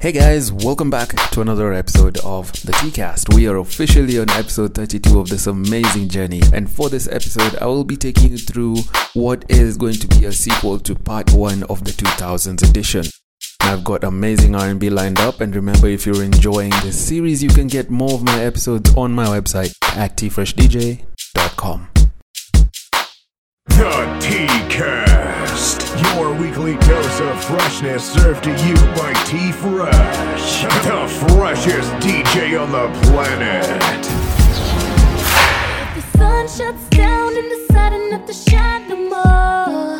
Hey guys, welcome back to another episode of the TCast. We are officially on episode 32 of this amazing journey, and for this episode, I will be taking you through what is going to be a sequel to part 1 of the 2000s edition. I've got amazing R&B lined up and remember if you're enjoying this series you can get more of my episodes on my website at tfreshdj.com. The T-Cast, your weekly dose of freshness served to you by T-Fresh, the freshest DJ on the planet. The sun shuts down and deciding not to shine no more.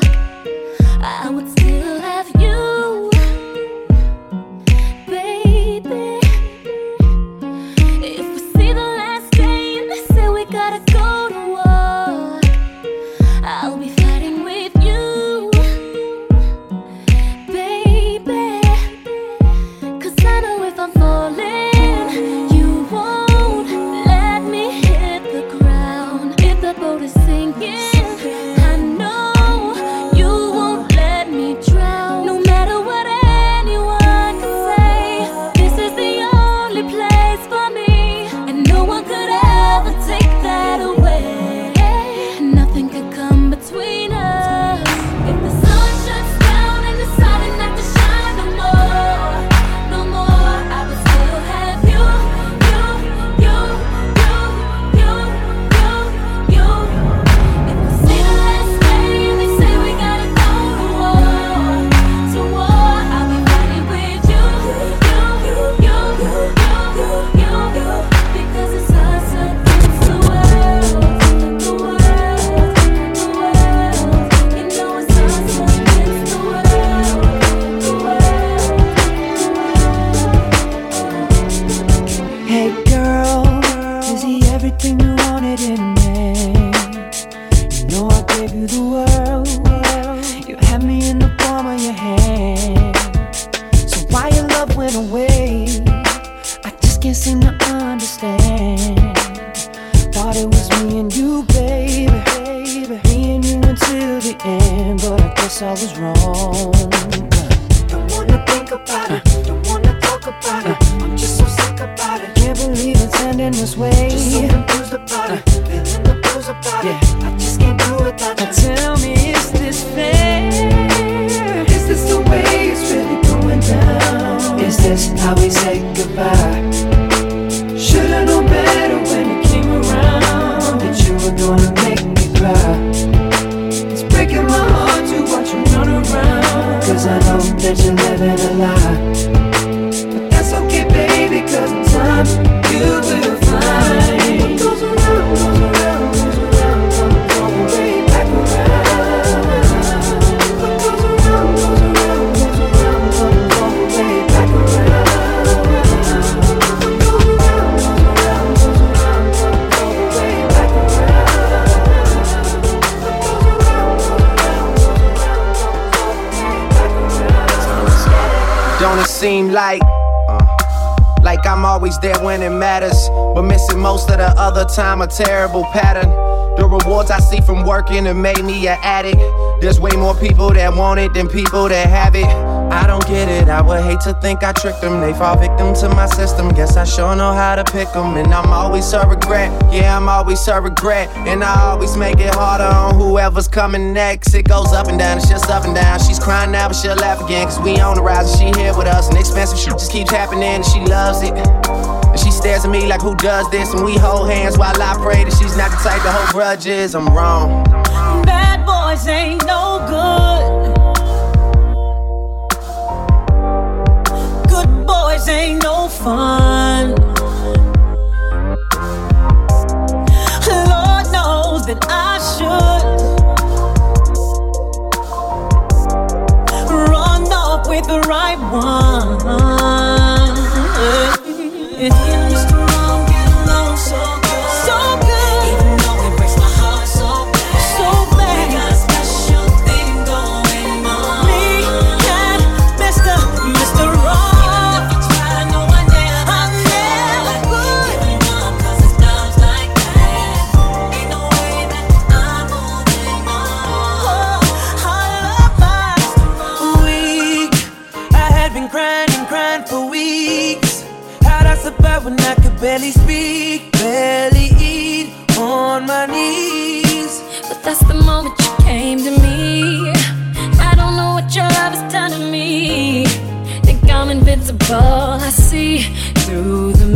Terrible pattern. The rewards I see from working have made me an addict. There's way more people that want it than people that have it. I don't get it, I would hate to think I tricked them. They fall victim to my system. Guess I sure know how to pick them. And I'm always a regret, yeah, I'm always a regret. And I always make it harder on whoever's coming next. It goes up and down, it's just up and down. She's crying now, but she'll laugh again. Cause we on the rise and she here with us. And expensive shit just keeps happening and she loves it. And she stares at me like, who does this? And we hold hands while I pray that she's not the type to hold grudges. I'm wrong. Bad boys ain't no good. Good boys ain't no fun. Lord knows that I should run off with the right one. Used to on my knees? But that's the moment you came to me. I don't know what your love has done to me. Think I'm invincible. I see through the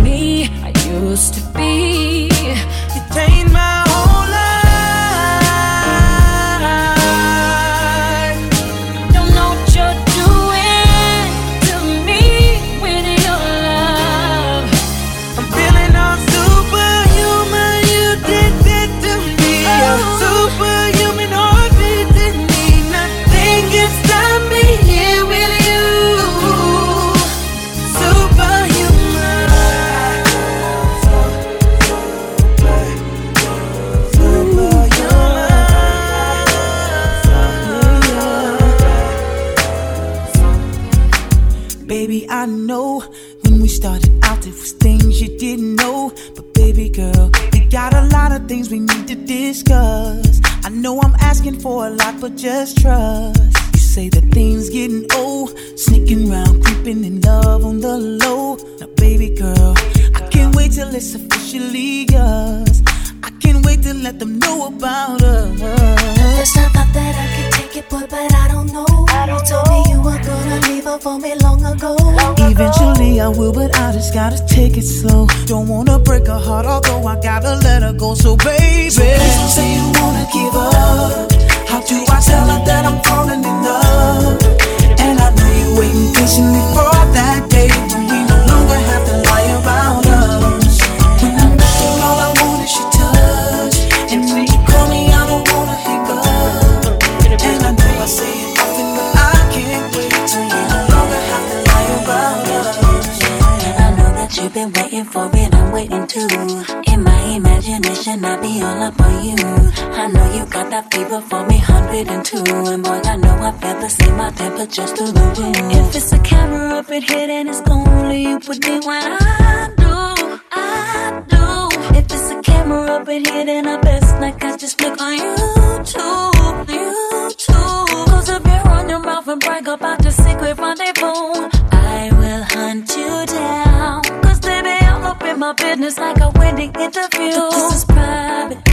through the roof. If it's a camera up in here, then it's gonna leave with me when I do. I do. If it's a camera up in here, then I best not catch this flick on YouTube. YouTube. Cause if you run your mouth and brag about the secret rendezvous, I will hunt you down. Cause baby, I'm up in my business like a wedding interview. This is private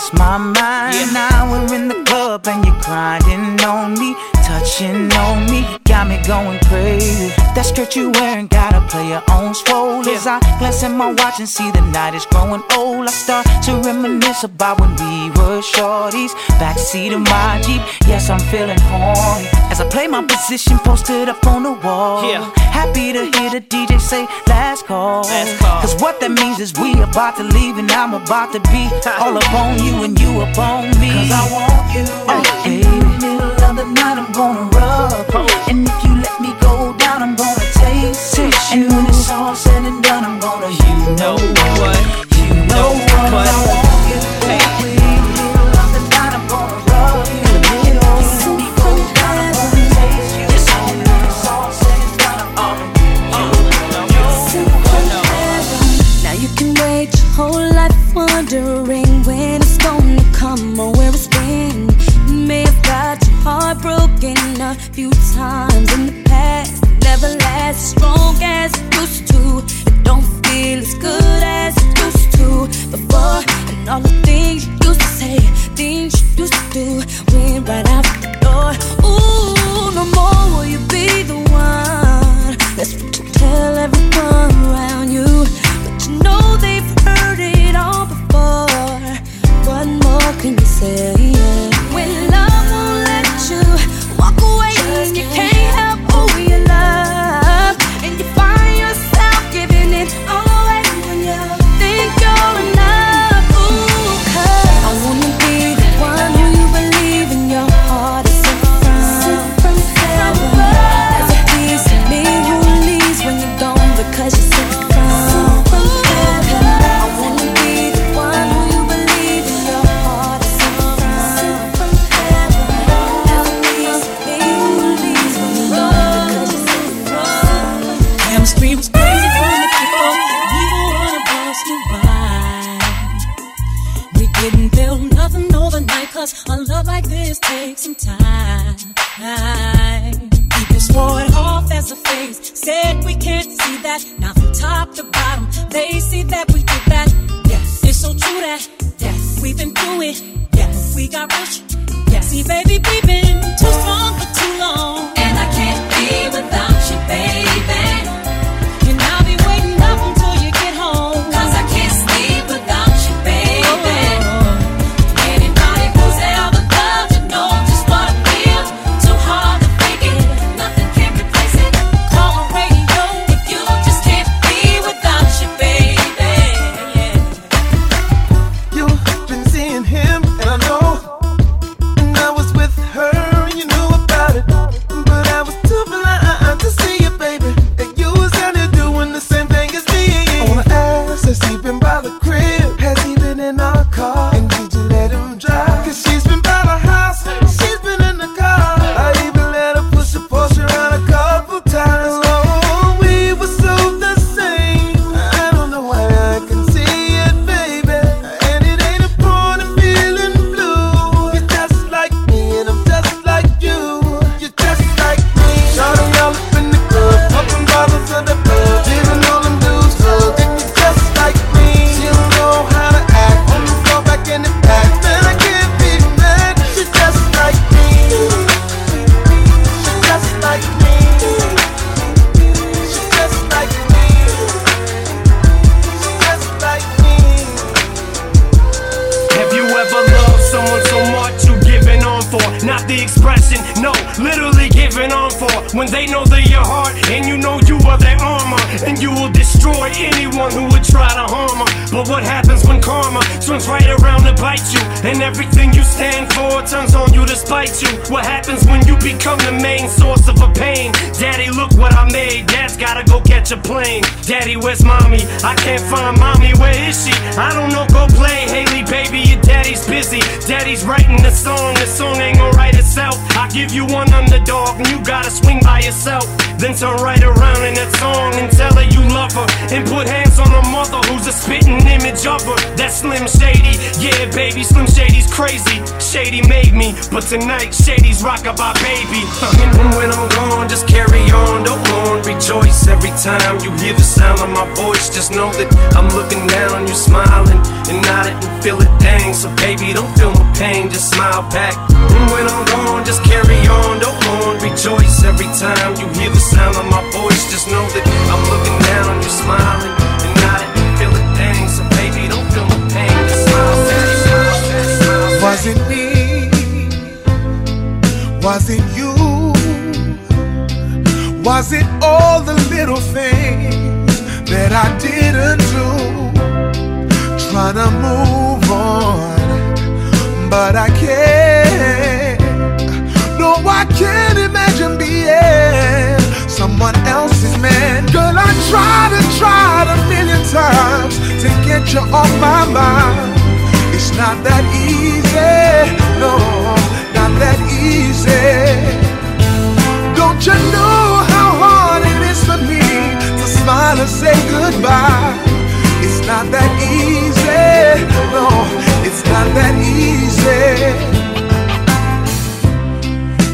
lost my mind. Yeah. Now we're in the club and you're grinding on me, touching on me, got me going crazy. That skirt you wearing gotta play your own swole. As I glance at my watch and see the night is growing old, I start to reminisce about when we were shorties. Backseat of my Jeep, yes I'm feeling horny. As I play my position, posted up on the wall. Yeah. Happy to hear the DJ say last call. Last call. Cause what that means is we about to leave and I'm about to be all up on you and you up on me. Cause I want you. Oh, and in the middle of the night I'm gonna rub. Oh. And taste it. And when it's all said and done, I'm gonna you know know what, You know what what. I want you. Hey. In the middle of the night I'm gonna rub you. In the middle, you let me I'm gonna taste you. And when it's all said and done, I'm gonna Now you can wait your whole life wondering when it's gonna come or where it's been. You may have got your heart broken a few times in the past. It never lasts as strong as it used to. It don't feel as good as it used to before. And all the things you used to say, things you used to do, went right out her mother, who's a spitting image of her. That's Slim Shady. Yeah, baby, Slim Shady's crazy. Shady made me, but tonight Shady's rockabye baby. And when I'm gone, just carry on, don't mourn, rejoice every time you hear the sound of my voice. Just know that I'm looking down on you, smiling and nodding and feel it dang. So baby, don't feel my pain, just smile back. And when I'm gone, just carry on, don't mourn, rejoice every time you hear the sound of my voice. Just know that I'm looking down on you, smiling Was it me? Was it you? Was it all the little things that I didn't do? Trying to move on, but I can't. No, I can't imagine being someone else's man. Girl, I tried and tried a million times to get you off my mind. It's not that easy, no, not that easy. Don't you know how hard it is for me to smile and say goodbye? It's not that easy, no, it's not that easy.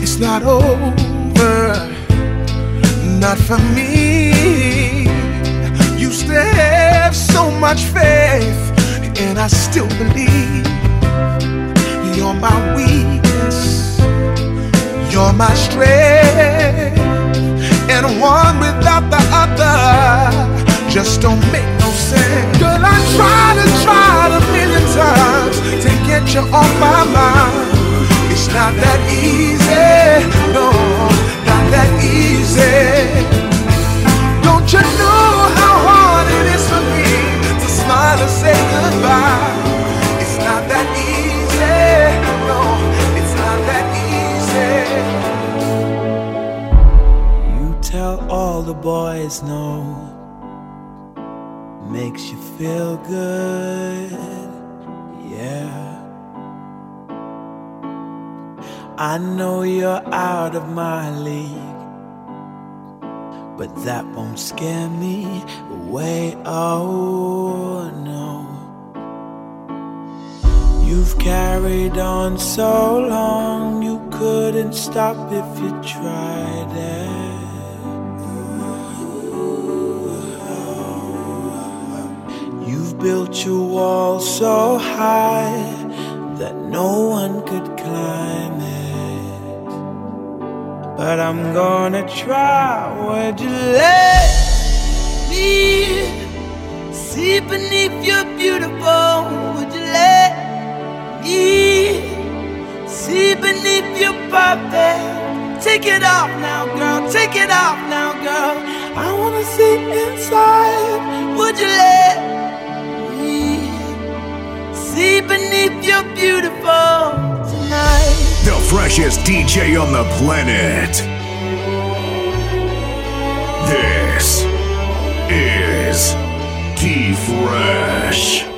It's not over, not for me. You still have so much faith, and I still believe you're my weakness, you're my strength, and one without the other just don't make no sense. Girl, I tried and tried a million times to get you off my mind. It's not that easy, no, not that easy. Don't you know boys know makes you feel good. Yeah. I know you're out of my league, but that won't scare me away. Oh no. You've carried on so long, you couldn't stop if you tried it. Built your wall so high that no one could climb it. But I'm gonna try. Would you let me see beneath your beautiful? Would you let me see beneath your puppet? Take it off now, girl. Take it off now, girl. I wanna see inside. Would you let? beneath your beautiful tonight. The freshest DJ on the planet. This is T Fresh.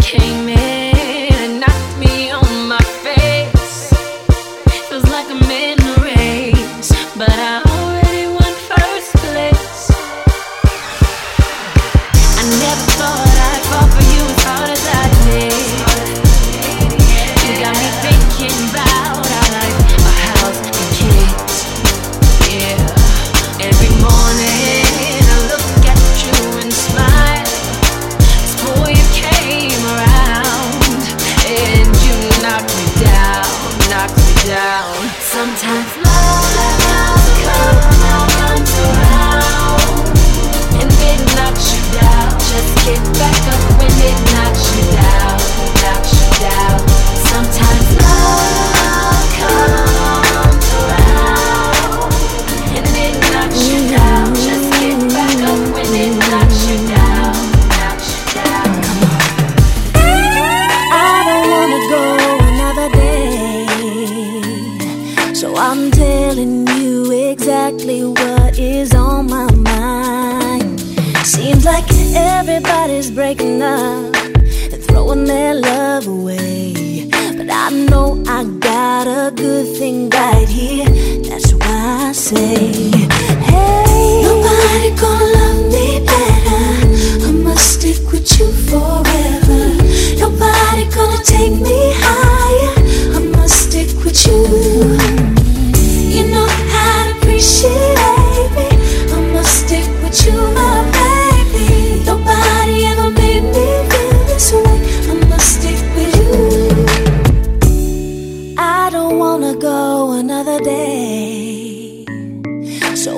came in.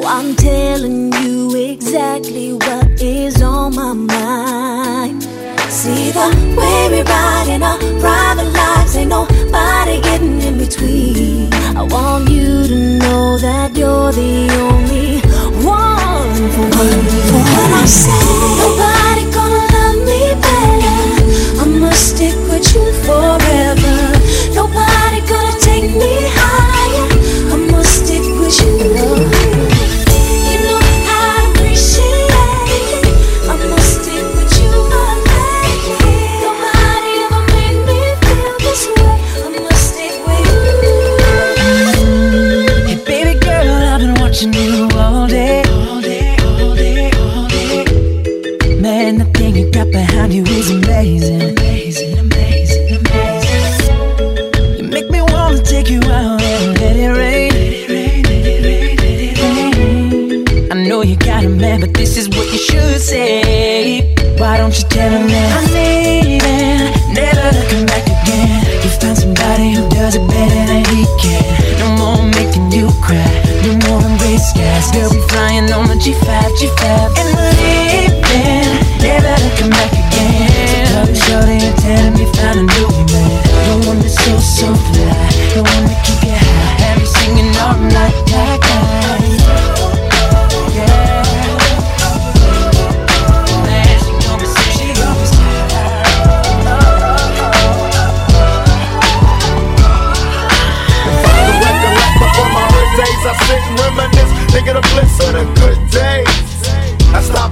I'm telling you exactly what is on my mind. See the way we ride in our private lives, ain't nobody getting in between. I want you to know that you're the only one for me. When I say. gas, girl, we flying on the G5, G5 And leaving, never to come back again. So come shorty and tell me find a new man. The one that's so, so fly, the one that keep you high. Have you singing all night, like, like,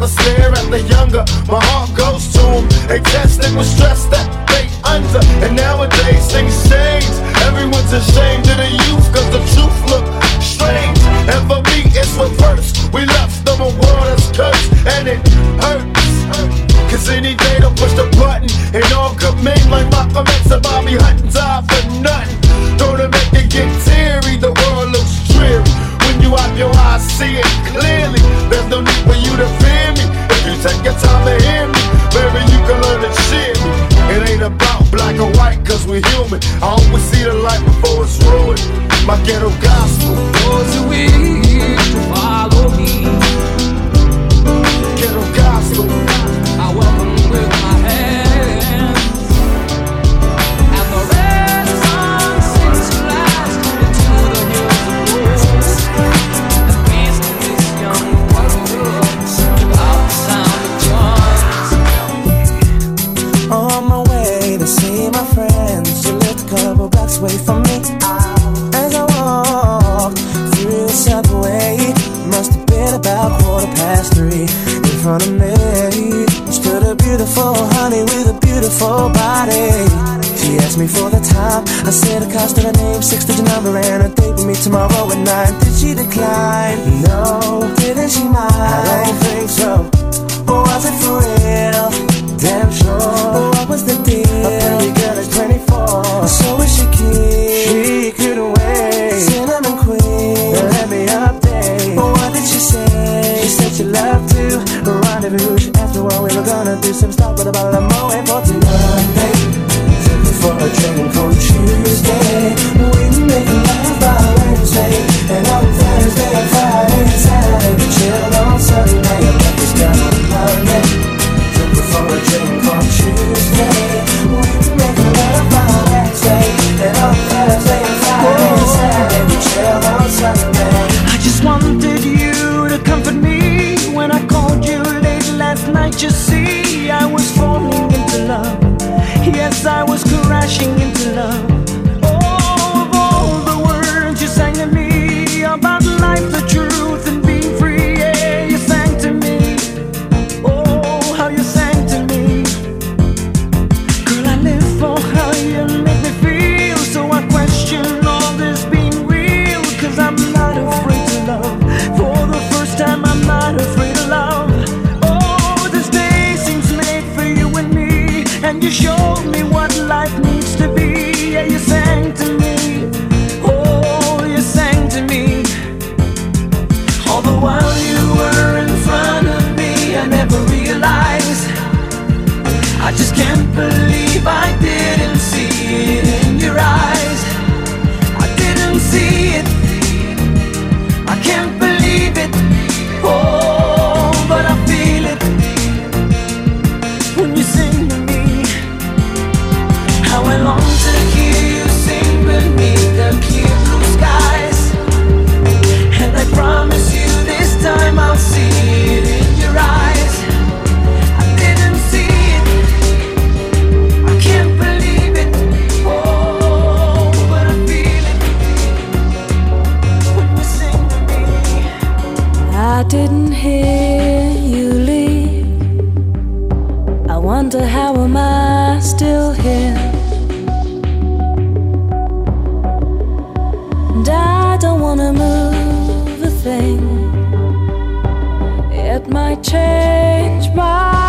father stare at the younger. My heart goes to him. They test it with strength. how am I still here? And I don't wanna move a thing. It might change my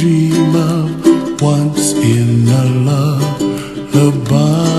dream of once in a lullaby.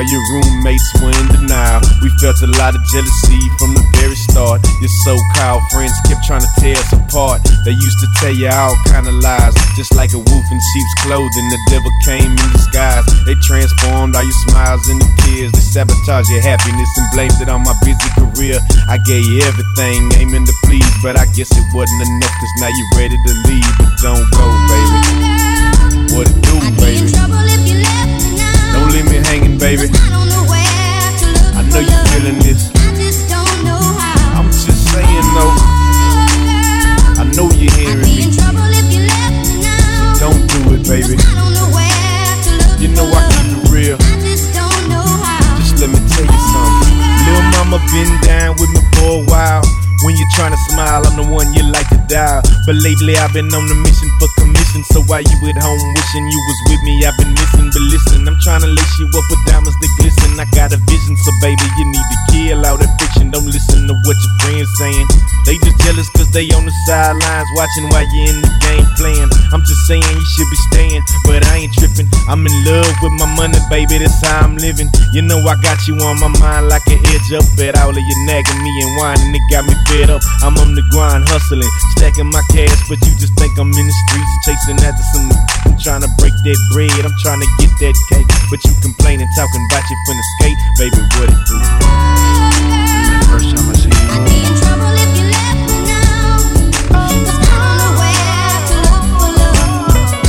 While, your roommates were in denial. We felt a lot of jealousy from the very start. Your so called friends kept trying to tear us apart. They used to tell you all kind of lies, just like a wolf in sheep's clothing. The devil came in disguise. They transformed all your smiles into tears. They sabotaged your happiness and blamed it on my busy career. I gave you everything, aiming to please, but I guess it wasn't enough. Cause now you're ready to leave, but don't go, baby. What do, baby? Don't leave me hanging, baby. I know you're feeling this. I'm just saying, though. I know you're hearing me. So don't do it, baby. You know I keep it real. Just let me tell you something. Lil' mama been down with me for a while. When you're trying to smile, I'm the one you like to dial. But lately I've been on a mission for commission. So while you at home wishing you was with me, I've been missing. But listen, I'm trying to lace you up with diamonds that glisten. I got a vision, so baby, you need to kill all that fiction. Don't listen to what your friends saying. They just jealous cause they on the sidelines watching while you in the game playing. I'm just saying you should be staying, but I ain't tripping. I'm in love with my money, baby, that's how I'm living. You know I got you on my mind like an edge up at all of you nagging me and whining. It got me fed up. I'm on the grind hustling, stacking my cash, but you just think I'm in the streets chasing after some. I'm trying to break that bread, I'm trying to get that cake, but you complaining, talking about you from the skate, baby, what it do? First time I see you. I believed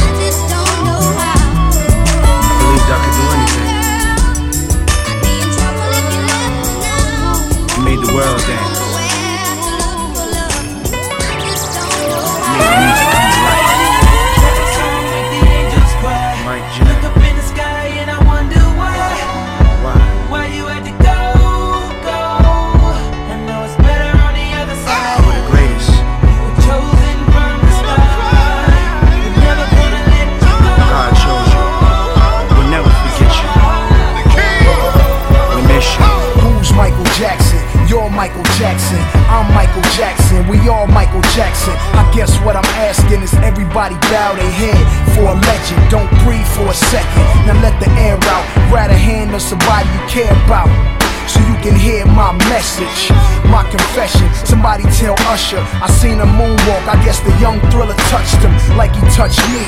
I just don't know how. I believe y'all could do anything. I'd be in trouble if you made the world dance. Jackson. I'm Michael Jackson. We all Michael Jackson. I guess what I'm asking is everybody bow their head for a legend. Don't breathe for a second. Now let the air out. A hand of somebody you care about. So you can hear my message, my confession. Somebody tell Usher, I seen a moonwalk. I guess the young thriller touched him like he touched me,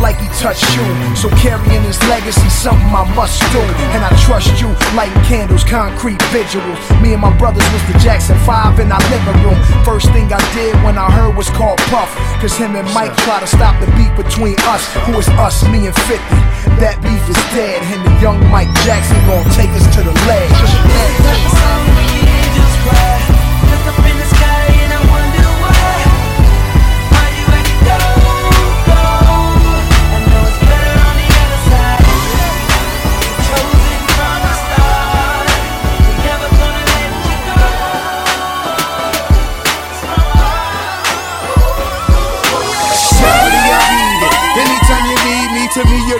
like he touched you. So carrying his legacy, something I must do. And I trust you, lighting candles, concrete visuals. Me and my brothers was the Jackson 5 in our living room. First thing I did when I heard was called Puff. Cause him and Mike try to stop the beat between us. Who is us, me and 50? That beef is dead, and the young Mike Jackson gon' take us to the ledge. I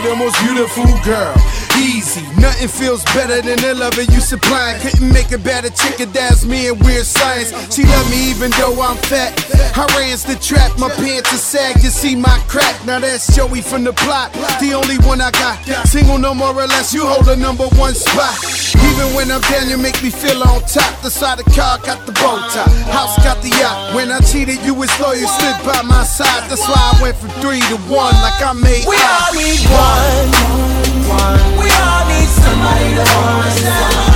you're the most beautiful girl. Easy, nothing feels better than the loving you supplying. Couldn't make a better chicken, that's me and weird science. She love me even though I'm fat. I ran the trap, my pants are sag, you see my crack. Now that's Joey from the plot, the only one I got. Single no more or less, you hold the number one spot. Even when I'm down, you make me feel on top. The side of the car got the bow tie, house got the yacht. When I cheated, you was loyal, stood by my side. That's why I went from three to one, like I made. We all need one. Somebody to down.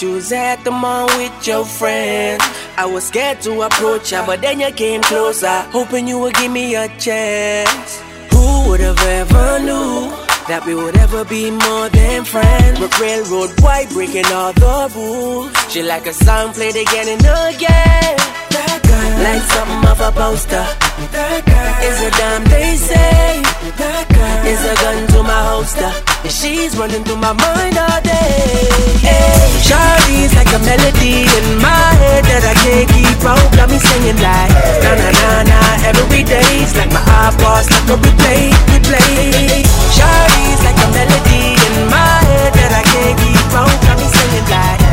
You was at the mall with your friends. I was scared to approach ya, but then you came closer, hoping you would give me a chance. Who would have ever knew that we would ever be more than friends? But railroad boy breaking all the rules. She like a song played again and again like something off a poster. That girl is a dime they say. That girl is a gun to my holster. She's running through my mind all day. Hey, Shawty's like a melody in my head that I can't keep out. Got me singing like na na na na it's like my eyeballs like a replay, replay. Shawty's like a melody in my head that I can't keep out. Got me singing like.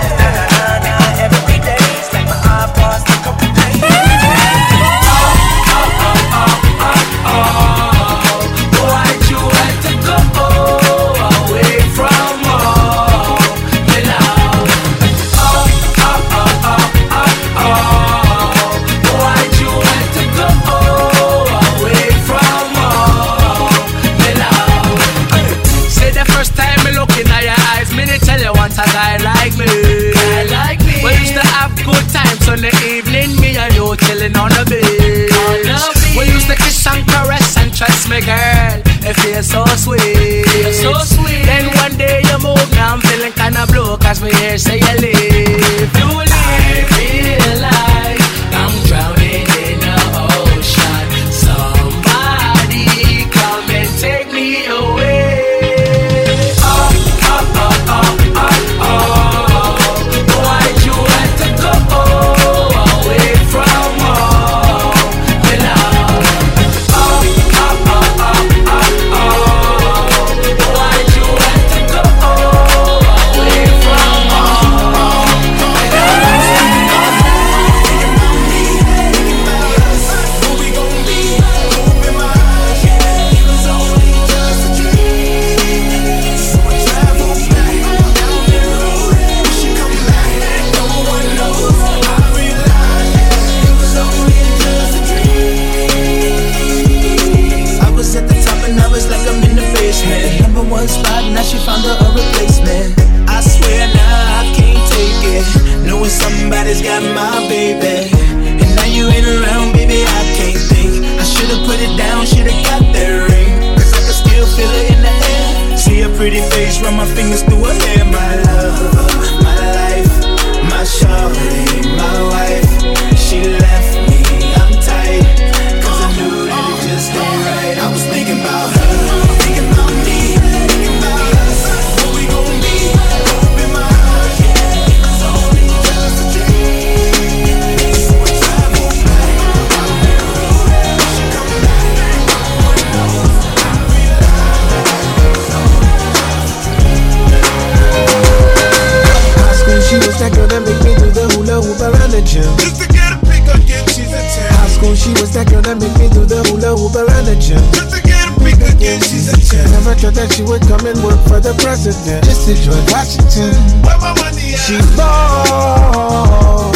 president. This is George Washington. Where my money at? She ball,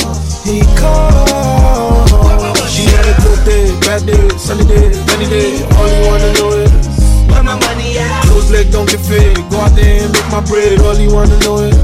he called. She had a good day, bad day, sunny day, rainy day. All you wanna know is where my money at? Those legs don't get fit. Go out there and make my bread. All you wanna know is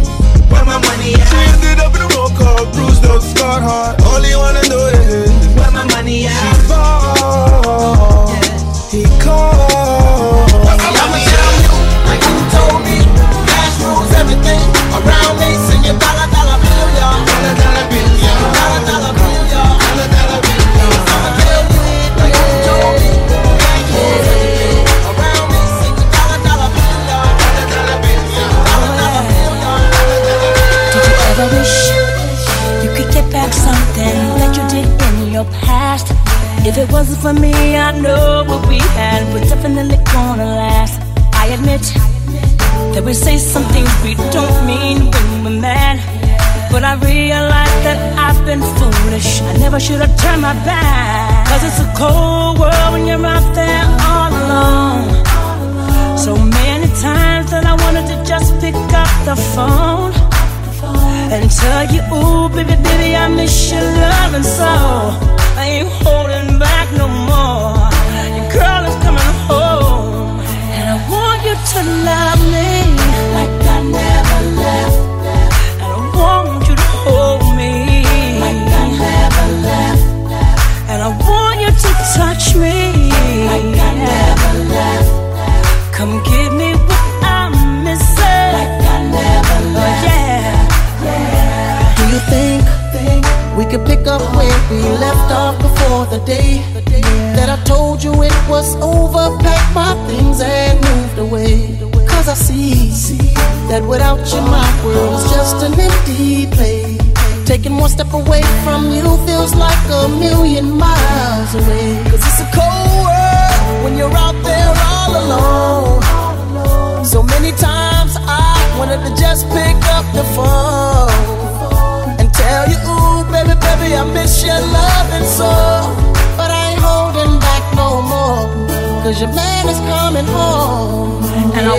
If it wasn't for me, I know what we had was definitely gonna last. I admit that we say some things we don't mean when we're mad. But I realize that I've been foolish. I never should have turned my back. Cause it's a cold world when you're out there all alone. So many times that I wanted to just pick up the phone and tell you, ooh, baby, baby, I miss your loving so ain't holding back no more. Your man is coming home. And I